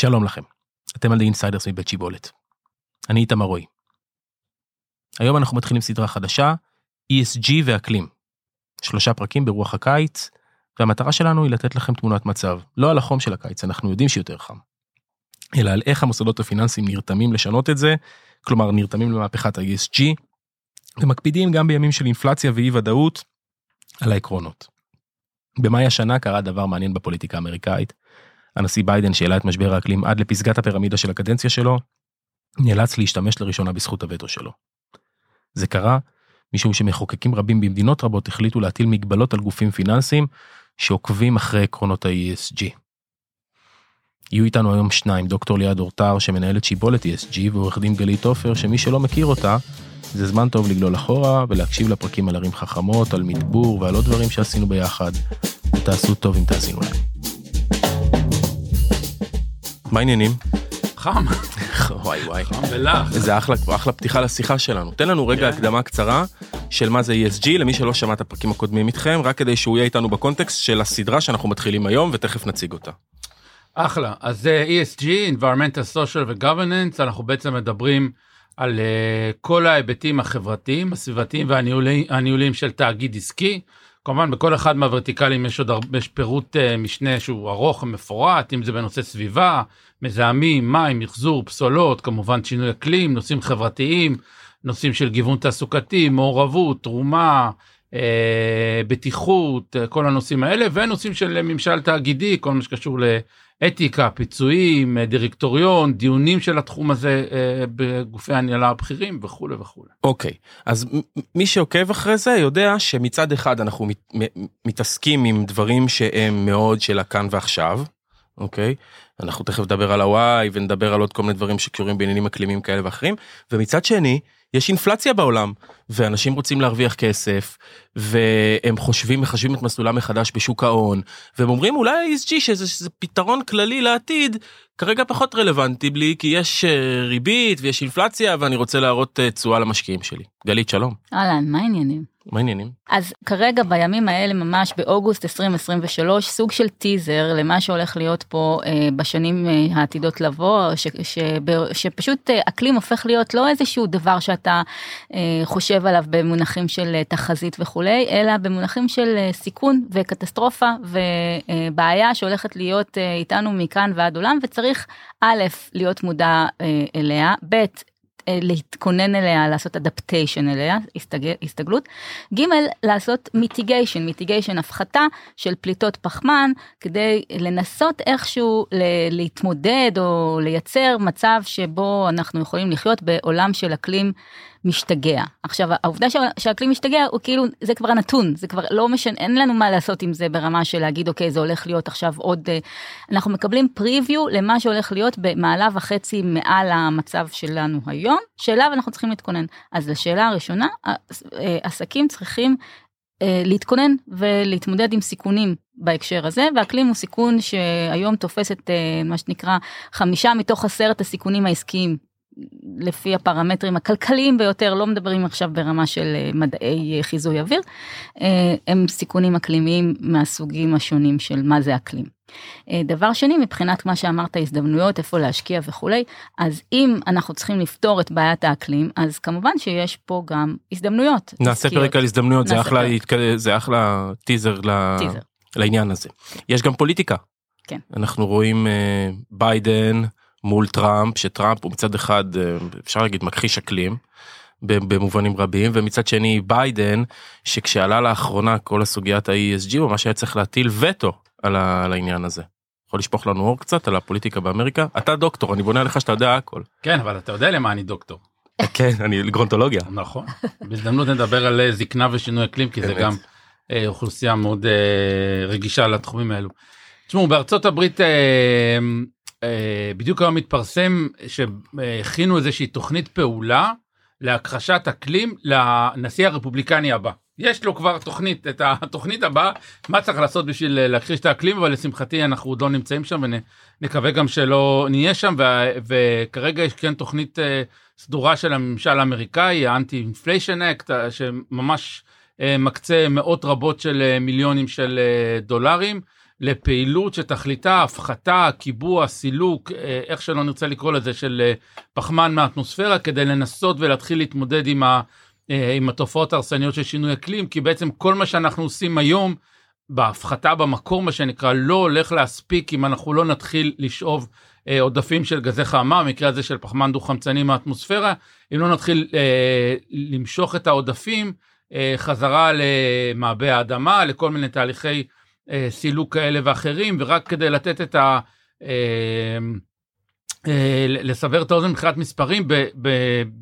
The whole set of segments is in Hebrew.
שלום לכם, אתם על Insiders מבית שיבולת. אני איתמר רועי. היום אנחנו מתחילים סדרה חדשה, ESG ואקלים. שלושה פרקים ברוח הקיץ, והמטרה שלנו היא לתת לכם תמונת מצב, לא על החום של הקיץ, אנחנו יודעים שיותר חם, אלא על איך המוסדות הפיננסיים נרתמים לשנות את זה, כלומר נרתמים למהפכת ה-ESG, ומקפידים גם בימים של אינפלציה ואי ודאות על העקרונות. במאי השנה קרה דבר מעניין בפוליטיקה האמריקאית. הנשיא ביידן שהעלה את משבר האקלים עד לפסגת הפירמידה של הקדנציה שלו, נאלץ להשתמש לראשונה בזכות הווטו שלו. זה קרה משום שמחוקקים רבים במדינות רבות החליטו להטיל מגבלות על גופים פיננסיים שעוקבים אחרי עקרונות ה-ESG. יהיו איתנו היום שניים, דוקטור ליעד אורטר שמנהלת שיבולת ESG ועורך דין גלית עופר שמי שלא מכיר אותה, זה זמן טוב לגלול אחורה ולהקשיב לפרקים על ערים חכמות, על מדבור ועל עוד דברים שעשינו ביחד. ותעשו טוב אם תאזינו להם. מה העניינים? חם, וואי וואי. חם ולח. זה אחלה, אחלה פתיחה לשיחה שלנו. תן לנו רגע כן. הקדמה קצרה של מה זה ESG למי שלא שמע את הפרקים הקודמים איתכם, רק כדי שהוא יהיה איתנו בקונטקסט של הסדרה שאנחנו מתחילים היום ותכף נציג אותה. אחלה. אז ESG, Environmental Social ו-Governance, אנחנו בעצם מדברים על uh, כל ההיבטים החברתיים, הסביבתיים הניהוליים של תאגיד עסקי. כמובן בכל אחד מהוורטיקלים יש עוד הרבה, פירוט uh, משנה שהוא ארוך ומפורט, אם זה בנושא סביבה, מזהמים, מים, מחזור, פסולות, כמובן שינוי אקלים, נושאים חברתיים, נושאים של גיוון תעסוקתי, מעורבות, תרומה, אה, בטיחות, אה, כל הנושאים האלה, ונושאים של ממשל תאגידי, כל מה שקשור לאתיקה, פיצויים, אה, דירקטוריון, דיונים של התחום הזה אה, בגופי הנהלה הבכירים וכולי וכולי. אוקיי, אז מ- מי שעוקב אחרי זה יודע שמצד אחד אנחנו מת, מתעסקים עם דברים שהם מאוד של הכאן ועכשיו, אוקיי? אנחנו תכף נדבר על ה-Y ונדבר על עוד כל מיני דברים שקשורים בעניינים אקלימיים כאלה ואחרים, ומצד שני, יש אינפלציה בעולם, ואנשים רוצים להרוויח כסף, והם חושבים, מחשבים את מסלולם מחדש בשוק ההון, והם אומרים אולי ה-ESG שזה, שזה פתרון כללי לעתיד, כרגע פחות רלוונטי לי, כי יש אה, ריבית ויש אינפלציה, ואני רוצה להראות אה, תשואה למשקיעים שלי. גלית, שלום, אהלן, מה העניינים? מה העניינים? אז כרגע בימים האלה ממש באוגוסט 2023 סוג של טיזר למה שהולך להיות פה אה, בשנים אה, העתידות לבוא ש, ש, ב, שפשוט אה, אקלים הופך להיות לא איזשהו דבר שאתה אה, חושב עליו במונחים של אה, תחזית וכולי אלא במונחים של אה, סיכון וקטסטרופה ובעיה שהולכת להיות אה, איתנו מכאן ועד עולם וצריך א' להיות מודע אה, אליה ב' להתכונן אליה, לעשות אדפטיישן אליה, הסתג... הסתגלות. ג' לעשות מיטיגיישן, מיטיגיישן הפחתה של פליטות פחמן, כדי לנסות איכשהו ל... להתמודד או לייצר מצב שבו אנחנו יכולים לחיות בעולם של אקלים משתגע. עכשיו העובדה שה- שהאקלים משתגע הוא כאילו זה כבר נתון זה כבר לא משנה אין לנו מה לעשות עם זה ברמה של להגיד אוקיי זה הולך להיות עכשיו עוד אה, אנחנו מקבלים פריוויו למה שהולך להיות במעלה וחצי מעל המצב שלנו היום שאליו אנחנו צריכים להתכונן. אז לשאלה הראשונה אה, עסקים צריכים אה, להתכונן ולהתמודד עם סיכונים בהקשר הזה ואקלים הוא סיכון שהיום תופס את מה שנקרא חמישה מתוך עשרת הסיכונים העסקיים לפי הפרמטרים הכלכליים ביותר לא מדברים עכשיו ברמה של אה, מדעי אה, חיזוי אוויר אה, הם סיכונים אקלימיים מהסוגים השונים של מה זה אקלים. דבר שני מבחינת מה שאמרת הזדמנויות איפה להשקיע וכולי אז אם אנחנו צריכים לפתור את בעיית האקלים אז כמובן שיש פה גם הזדמנויות. נעשה עסקיות. פרק על הזדמנויות, זה אחלה, זה אחלה טיזר. טיזר. לעניין הזה. יש גם פוליטיקה. כן. אנחנו רואים ביידן מול טראמפ, שטראמפ הוא מצד אחד, אה, אפשר להגיד, מכחיש אקלים. במובנים רבים ומצד שני ביידן שכשעלה לאחרונה כל הסוגיית ה-ESG הוא ממש היה צריך להטיל וטו על, ה- על העניין הזה. יכול לשפוך לנו אור קצת על הפוליטיקה באמריקה? אתה דוקטור אני בונה עליך שאתה יודע הכל. כן, אבל אתה יודע למה אני דוקטור. כן אני גרונטולוגיה. נכון. בהזדמנות נדבר על אה, זקנה ושינוי אקלים כי זה. גם אה, אוכלוסייה מאוד אה, רגישה לתחומים האלו. תשמעו בארצות הברית אה, בדיוק היום מתפרסם שהכינו איזושהי תוכנית פעולה להכחשת אקלים לנשיא הרפובליקני הבא. יש לו כבר תוכנית את התוכנית הבאה מה צריך לעשות בשביל אה, להכחיש את האקלים אבל לשמחתי אנחנו עוד לא נמצאים שם ונקווה גם שלא נהיה שם ו- וכרגע יש כן תוכנית אה, סדורה של הממשל האמריקאי ה Anti Inflation Act שממש אה, מקצה מאות רבות של אה, מיליונים של אה, דולרים לפעילות שתכליתה הפחתה, קיבוע, סילוק, אה, איך שלא נרצה לקרוא לזה, של אה, פחמן מהאטמוספירה, כדי לנסות ולהתחיל להתמודד עם, ה, אה, עם התופעות ההרסניות של שינוי אקלים, כי בעצם כל מה שאנחנו עושים היום, בהפחתה במקור, מה שנקרא, לא הולך להספיק אם אנחנו לא נתחיל לשאוב עודפים של גזי חממה, במקרה הזה של פחמן דו-חמצני מהאטמוספירה, אם לא נתחיל אה, למשוך את העודפים אה, חזרה למעבה האדמה, לכל מיני תהליכי אה, סילוק כאלה ואחרים, ורק כדי לתת את ה... אה, אה, לסבר את האוזן מבחינת מספרים, ב, ב,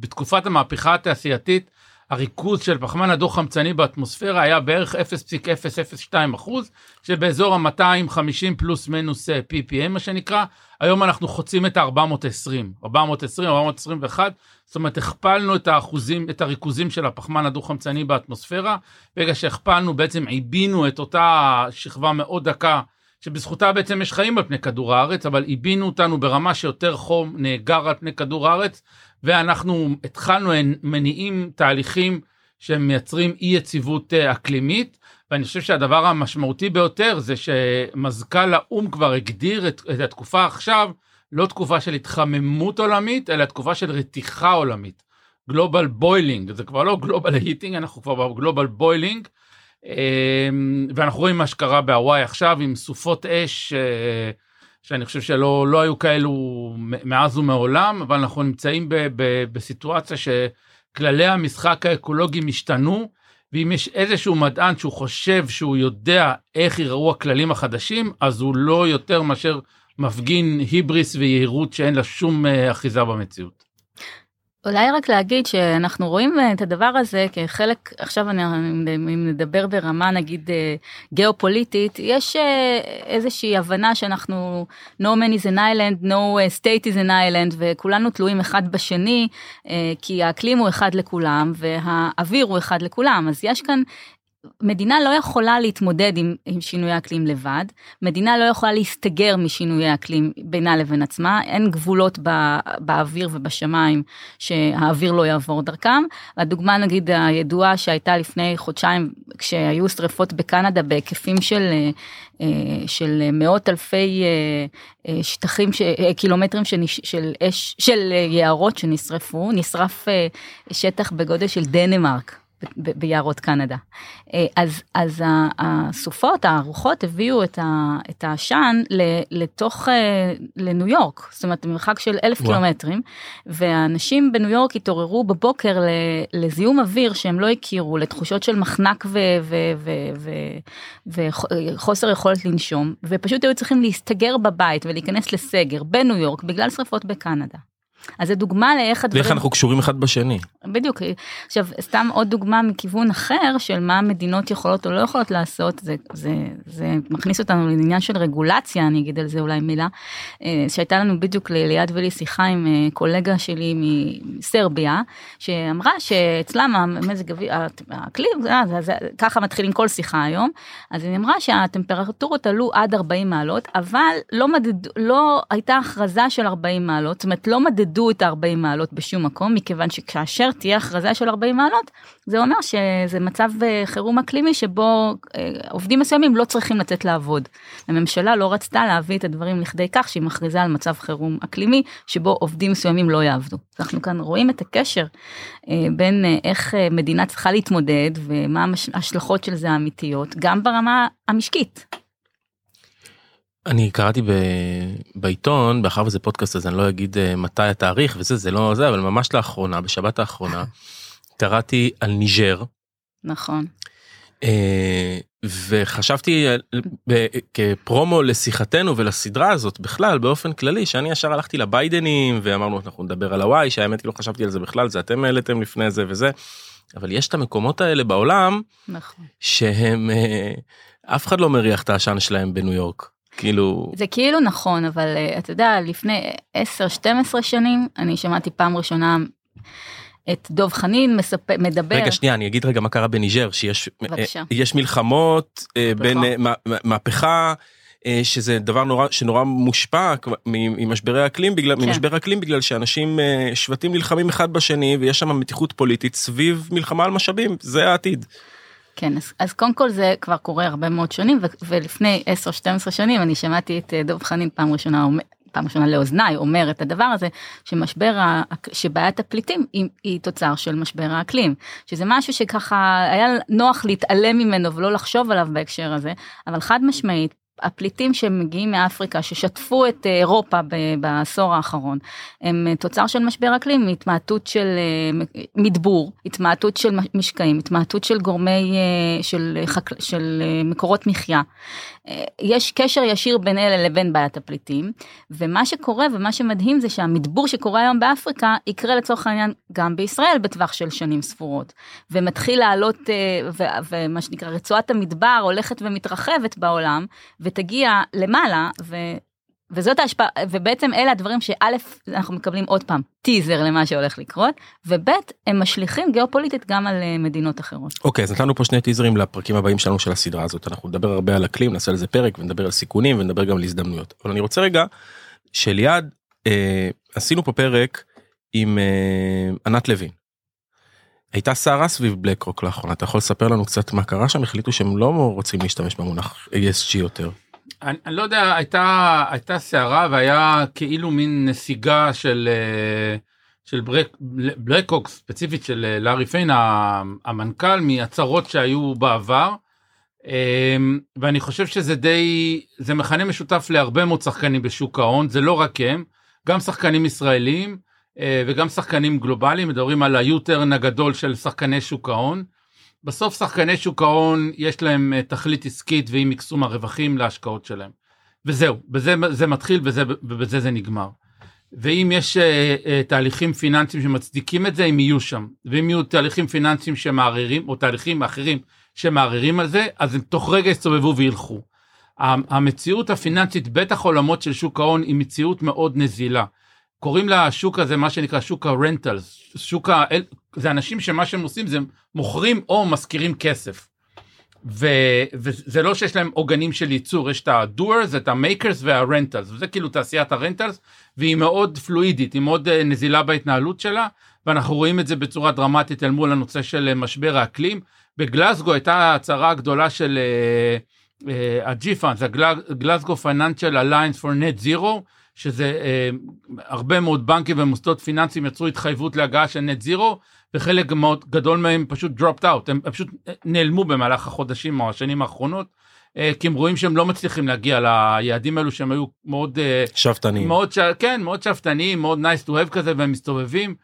בתקופת המהפכה התעשייתית, הריכוז של פחמן הדו-חמצני באטמוספירה היה בערך 0.002 אחוז, שבאזור ה-250 פלוס מינוס אה, ppm מה שנקרא, היום אנחנו חוצים את ה-420, 420, 421, זאת אומרת הכפלנו את האחוזים, את הריכוזים של הפחמן הדו-חמצני באטמוספירה, ברגע שהכפלנו בעצם עיבינו את אותה שכבה מאוד דקה שבזכותה בעצם יש חיים על פני כדור הארץ, אבל עיבינו אותנו ברמה שיותר חום נאגר על פני כדור הארץ, ואנחנו התחלנו, מניעים תהליכים שמייצרים אי יציבות אה, אקלימית, ואני חושב שהדבר המשמעותי ביותר זה שמזכ"ל האו"ם כבר הגדיר את, את התקופה עכשיו, לא תקופה של התחממות עולמית, אלא תקופה של רתיחה עולמית. global boiling, זה כבר לא global heating, אנחנו כבר ב global boiling. אמ, ואנחנו רואים מה שקרה בהוואי עכשיו עם סופות אש אה, שאני חושב שלא לא היו כאלו מאז ומעולם אבל אנחנו נמצאים ב, ב, בסיטואציה שכללי המשחק האקולוגי השתנו ואם יש איזשהו מדען שהוא חושב שהוא יודע איך יראו הכללים החדשים אז הוא לא יותר מאשר מפגין היבריס ויהירות שאין לה שום אה, אחיזה במציאות. אולי רק להגיד שאנחנו רואים את הדבר הזה כחלק, עכשיו אני, אם נדבר ברמה נגיד אה, גיאופוליטית, יש אה, איזושהי הבנה שאנחנו no man is an island, no אה, state is an island וכולנו תלויים אחד בשני, כי האקלים הוא אחד לכולם והאוויר הוא אחד לכולם, אז יש כאן מדינה לא יכולה להתמודד עם, עם שינוי האקלים לבד, מדינה לא יכולה להסתגר משינויי האקלים בינה לבין עצמה, אין גבולות בא, באוויר ובשמיים שהאוויר לא יעבור דרכם. הדוגמה נגיד הידועה שהייתה לפני חודשיים כשהיו שריפות בקנדה בהיקפים של, אה, של מאות אלפי אה, שטחים, אה, קילומטרים של, של אש, של יערות שנשרפו, נשרף שטח בגודל של דנמרק. ביערות קנדה. אה, אז, אז הסופות, הרוחות הביאו את, ה, את העשן לתוך, אה, לניו יורק, זאת אומרת מרחק של אלף וואו. קילומטרים, ואנשים בניו יורק התעוררו בבוקר לזיהום אוויר שהם לא הכירו, לתחושות של מחנק וחוסר יכולת לנשום, ופשוט היו צריכים להסתגר בבית ולהיכנס לסגר בניו יורק בגלל שרפות בקנדה. אז זה דוגמה לאיך הדברים... ואיך אנחנו קשורים אחד בשני. בדיוק. עכשיו, סתם עוד דוגמה מכיוון אחר של מה המדינות יכולות או לא יכולות לעשות, זה, זה, זה מכניס אותנו לעניין של רגולציה, אני אגיד על זה אולי מילה, אה, שהייתה לנו בדיוק ליד ולי שיחה עם אה, קולגה שלי מסרביה, שאמרה שאצלם המזג אוויר, האקלים, ככה מתחילים כל שיחה היום, אז היא אמרה שהטמפרטורות עלו עד 40 מעלות, אבל לא, מדד, לא הייתה הכרזה של 40 מעלות, זאת אומרת לא מדדו ימדדו את ה-40 מעלות בשום מקום, מכיוון שכאשר תהיה הכרזה של 40 מעלות, זה אומר שזה מצב אה, חירום אקלימי שבו אה, עובדים מסוימים לא צריכים לצאת לעבוד. הממשלה לא רצתה להביא את הדברים לכדי כך שהיא מכריזה על מצב חירום אקלימי שבו עובדים מסוימים לא יעבדו. אנחנו כאן רואים את הקשר אה, בין איך מדינה צריכה להתמודד ומה ההשלכות של זה האמיתיות, גם ברמה המשקית. אני קראתי ב... בעיתון מאחר וזה פודקאסט אז אני לא אגיד אה, מתי התאריך וזה זה לא זה אבל ממש לאחרונה בשבת האחרונה קראתי על ניג'ר. נכון. Uh, וחשבתי ב... כפרומו לשיחתנו ולסדרה הזאת בכלל באופן כללי שאני ישר הלכתי לביידנים ואמרנו אנחנו נדבר על הוואי שהאמת כי לא חשבתי על זה בכלל זה אתם העליתם לפני זה וזה. אבל יש את המקומות האלה בעולם נכון. שהם אף אחד לא מריח את העשן שלהם בניו יורק. כאילו זה כאילו נכון אבל uh, אתה יודע לפני 10-12 שנים אני שמעתי פעם ראשונה את דוב חנין מספ... מדבר. רגע שנייה אני אגיד רגע מה קרה בניג'ר שיש uh, יש מלחמות uh, בין מהפכה. שזה דבר נורא שנורא מושפע ממשברי אקלים בגלל כן. ממשבר אקלים בגלל שאנשים שבטים נלחמים אחד בשני ויש שם מתיחות פוליטית סביב מלחמה על משאבים זה העתיד. כן, אז, אז קודם כל זה כבר קורה הרבה מאוד שנים, ו, ולפני 10-12 שנים אני שמעתי את אה, דב חנין פעם ראשונה, פעם ראשונה לאוזניי אומר את הדבר הזה, שמשבר, ה, שבעיית הפליטים היא, היא תוצר של משבר האקלים, שזה משהו שככה היה נוח להתעלם ממנו ולא לחשוב עליו בהקשר הזה, אבל חד משמעית, הפליטים שמגיעים מאפריקה ששטפו את אירופה בעשור האחרון הם תוצר של משבר אקלים התמעטות של אה, מדבור התמעטות של משקעים התמעטות של גורמי אה, של, חקל, של אה, מקורות מחיה. יש קשר ישיר בין אלה לבין בעיית הפליטים ומה שקורה ומה שמדהים זה שהמדבור שקורה היום באפריקה יקרה לצורך העניין גם בישראל בטווח של שנים ספורות ומתחיל לעלות ומה שנקרא רצועת המדבר הולכת ומתרחבת בעולם. ותגיע למעלה ו... וזאת ההשפעה ובעצם אלה הדברים שא' אנחנו מקבלים עוד פעם טיזר למה שהולך לקרות וב' הם משליכים גיאופוליטית גם על אה, מדינות אחרות. אוקיי okay, אז נתנו פה שני טיזרים לפרקים הבאים שלנו של הסדרה הזאת אנחנו נדבר הרבה על אקלים נעשה על זה פרק ונדבר על סיכונים ונדבר גם על הזדמנויות אבל אני רוצה רגע שליד אה, עשינו פה פרק עם אה, ענת לוין. הייתה סערה סביב בלק רוק לאחרונה אתה יכול לספר לנו קצת מה קרה שם החליטו שהם לא רוצים להשתמש במונח ESG יותר. אני, אני לא יודע הייתה הייתה סערה והיה כאילו מין נסיגה של אה, של BlackRock ספציפית של אה, לארי פינק המנכ"ל מהצהרות שהיו בעבר. אה, ואני חושב שזה די זה מכנה משותף להרבה מאוד שחקנים בשוק ההון זה לא רק הם גם שחקנים ישראלים. אה, וגם שחקנים גלובליים מדברים על ה U-turn הגדול של שחקני שוק ההון. בסוף שחקני שוק ההון יש להם אה, תכלית עסקית ועם מקסום הרווחים להשקעות שלהם. וזהו, בזה זה מתחיל וזה, ובזה זה נגמר. ואם יש uh, תהליכים פיננסיים שמצדיקים את זה, הם יהיו שם. ואם יהיו תהליכים פיננסיים שמערערים, או תהליכים אחרים שמערערים על זה, אז הם תוך רגע יסתובבו וילכו. המציאות הפיננסית, בטח עולמות של שוק ההון, היא מציאות מאוד נזילה. קוראים לשוק הזה מה שנקרא שוק הרנטלס, שוק ה... זה אנשים שמה שהם עושים זה מוכרים או משכירים כסף. ו... וזה לא שיש להם עוגנים של ייצור, יש את ה-doers, את ה-makers וה-rentals, וזה כאילו תעשיית הרנטלס, והיא מאוד פלואידית, היא מאוד אה, נזילה בהתנהלות שלה, ואנחנו רואים את זה בצורה דרמטית אל מול הנושא של אה, משבר האקלים. בגלסגו הייתה ההצהרה הגדולה של ה-G-Funds, ה-Glasgow Financial Alliance for Net Zero, שזה אה, הרבה מאוד בנקים ומוסדות פיננסיים יצרו התחייבות להגעה של נט זירו וחלק מאוד גדול מהם פשוט dropped out הם פשוט נעלמו במהלך החודשים או השנים האחרונות. אה, כי הם רואים שהם לא מצליחים להגיע ליעדים האלו שהם היו מאוד אה, שאפתניים מאוד ש... כן מאוד שאפתניים מאוד nice to have כזה והם מסתובבים.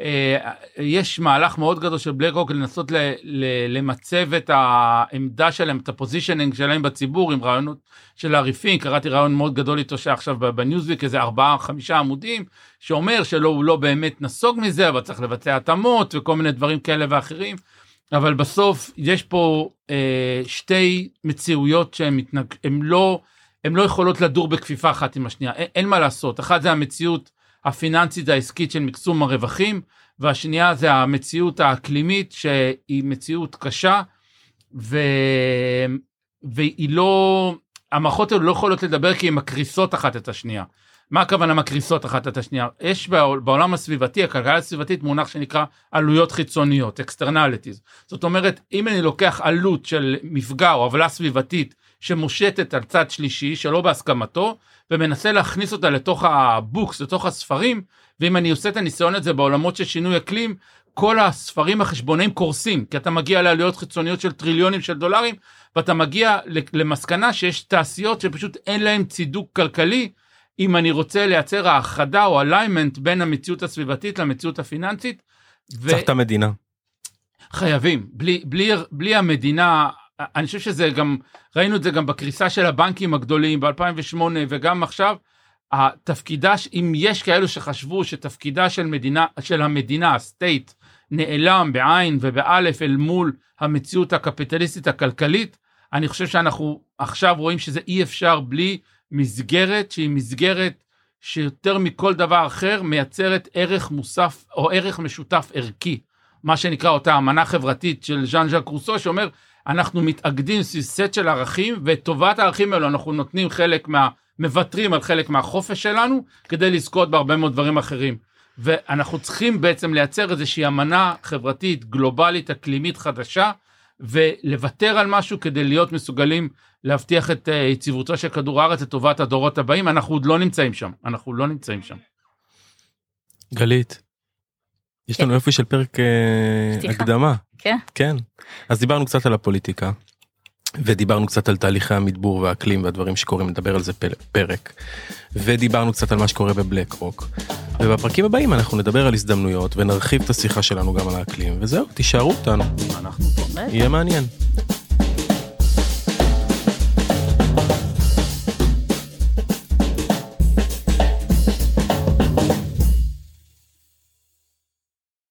אה, יש מהלך מאוד גדול של BlackRock לנסות ל, ל, למצב את העמדה שלהם, את ה positioning שלהם בציבור עם ראיונות של לארי פינק, קראתי ראיון מאוד גדול איתו שעכשיו בניוזוויק איזה ארבעה חמישה עמודים, שאומר שלא הוא לא באמת נסוג מזה אבל צריך לבצע התאמות וכל מיני דברים כאלה ואחרים. אבל בסוף יש פה אה, שתי מציאויות שהן מתנג... לא, לא יכולות לדור בכפיפה אחת עם השנייה, אין, אין מה לעשות, אחת זה המציאות הפיננסית העסקית של מקסום הרווחים, והשנייה זה המציאות האקלימית שהיא מציאות קשה, ו... והיא לא, המערכות האלו לא יכולות לדבר כי הן מקריסות אחת את השנייה. מה הכוונה מקריסות אחת את השנייה? יש בעולם הסביבתי, הכלכלה הסביבתית מונח שנקרא עלויות חיצוניות, externalities. זאת אומרת, אם אני לוקח עלות של מפגע או עוולה סביבתית שמושתת על צד שלישי שלא בהסכמתו, ומנסה להכניס אותה לתוך ה books, לתוך הספרים, ואם אני עושה את הניסיון הזה בעולמות של שינוי אקלים, כל הספרים החשבונאים קורסים, כי אתה מגיע לעלויות חיצוניות של טריליונים של דולרים, ואתה מגיע למסקנה שיש תעשיות שפשוט אין להן צידוק כלכלי, אם אני רוצה לייצר האחדה או alignment בין המציאות הסביבתית למציאות הפיננסית. צריך ו... את המדינה. חייבים, בלי, בלי, בלי המדינה אני חושב שזה גם, ראינו את זה גם בקריסה של הבנקים הגדולים ב-2008 וגם עכשיו, התפקידה, אם יש כאלו שחשבו שתפקידה של מדינה, של המדינה, הסטייט, נעלם בעין ובאלף אל מול המציאות הקפיטליסטית הכלכלית, אני חושב שאנחנו עכשיו רואים שזה אי אפשר בלי מסגרת שהיא מסגרת שיותר מכל דבר אחר מייצרת ערך מוסף או ערך משותף ערכי, מה שנקרא אותה אמנה חברתית של ז'אן ז'אק רוסו שאומר אנחנו מתאגדים סביב סט של ערכים וטובת הערכים האלו אנחנו נותנים חלק מה... מוותרים על חלק מהחופש שלנו כדי לזכות בהרבה מאוד דברים אחרים. ואנחנו צריכים בעצם לייצר איזושהי אמנה חברתית גלובלית אקלימית חדשה ולוותר על משהו כדי להיות מסוגלים להבטיח את אה, יציבותו של כדור הארץ לטובת הדורות הבאים, אנחנו עוד לא נמצאים שם, אנחנו לא נמצאים שם. גלית, יש לנו יופי של פרק אה, פתיחה. הקדמה. כן. כן. אז דיברנו קצת על הפוליטיקה, ודיברנו קצת על תהליכי המדבור והאקלים והדברים שקורים, נדבר על זה פרק. ודיברנו קצת על מה שקורה בבלק רוק. ובפרקים הבאים אנחנו נדבר על הזדמנויות ונרחיב את השיחה שלנו גם על האקלים, וזהו, תישארו אותנו, אנחנו פה. יהיה מעניין.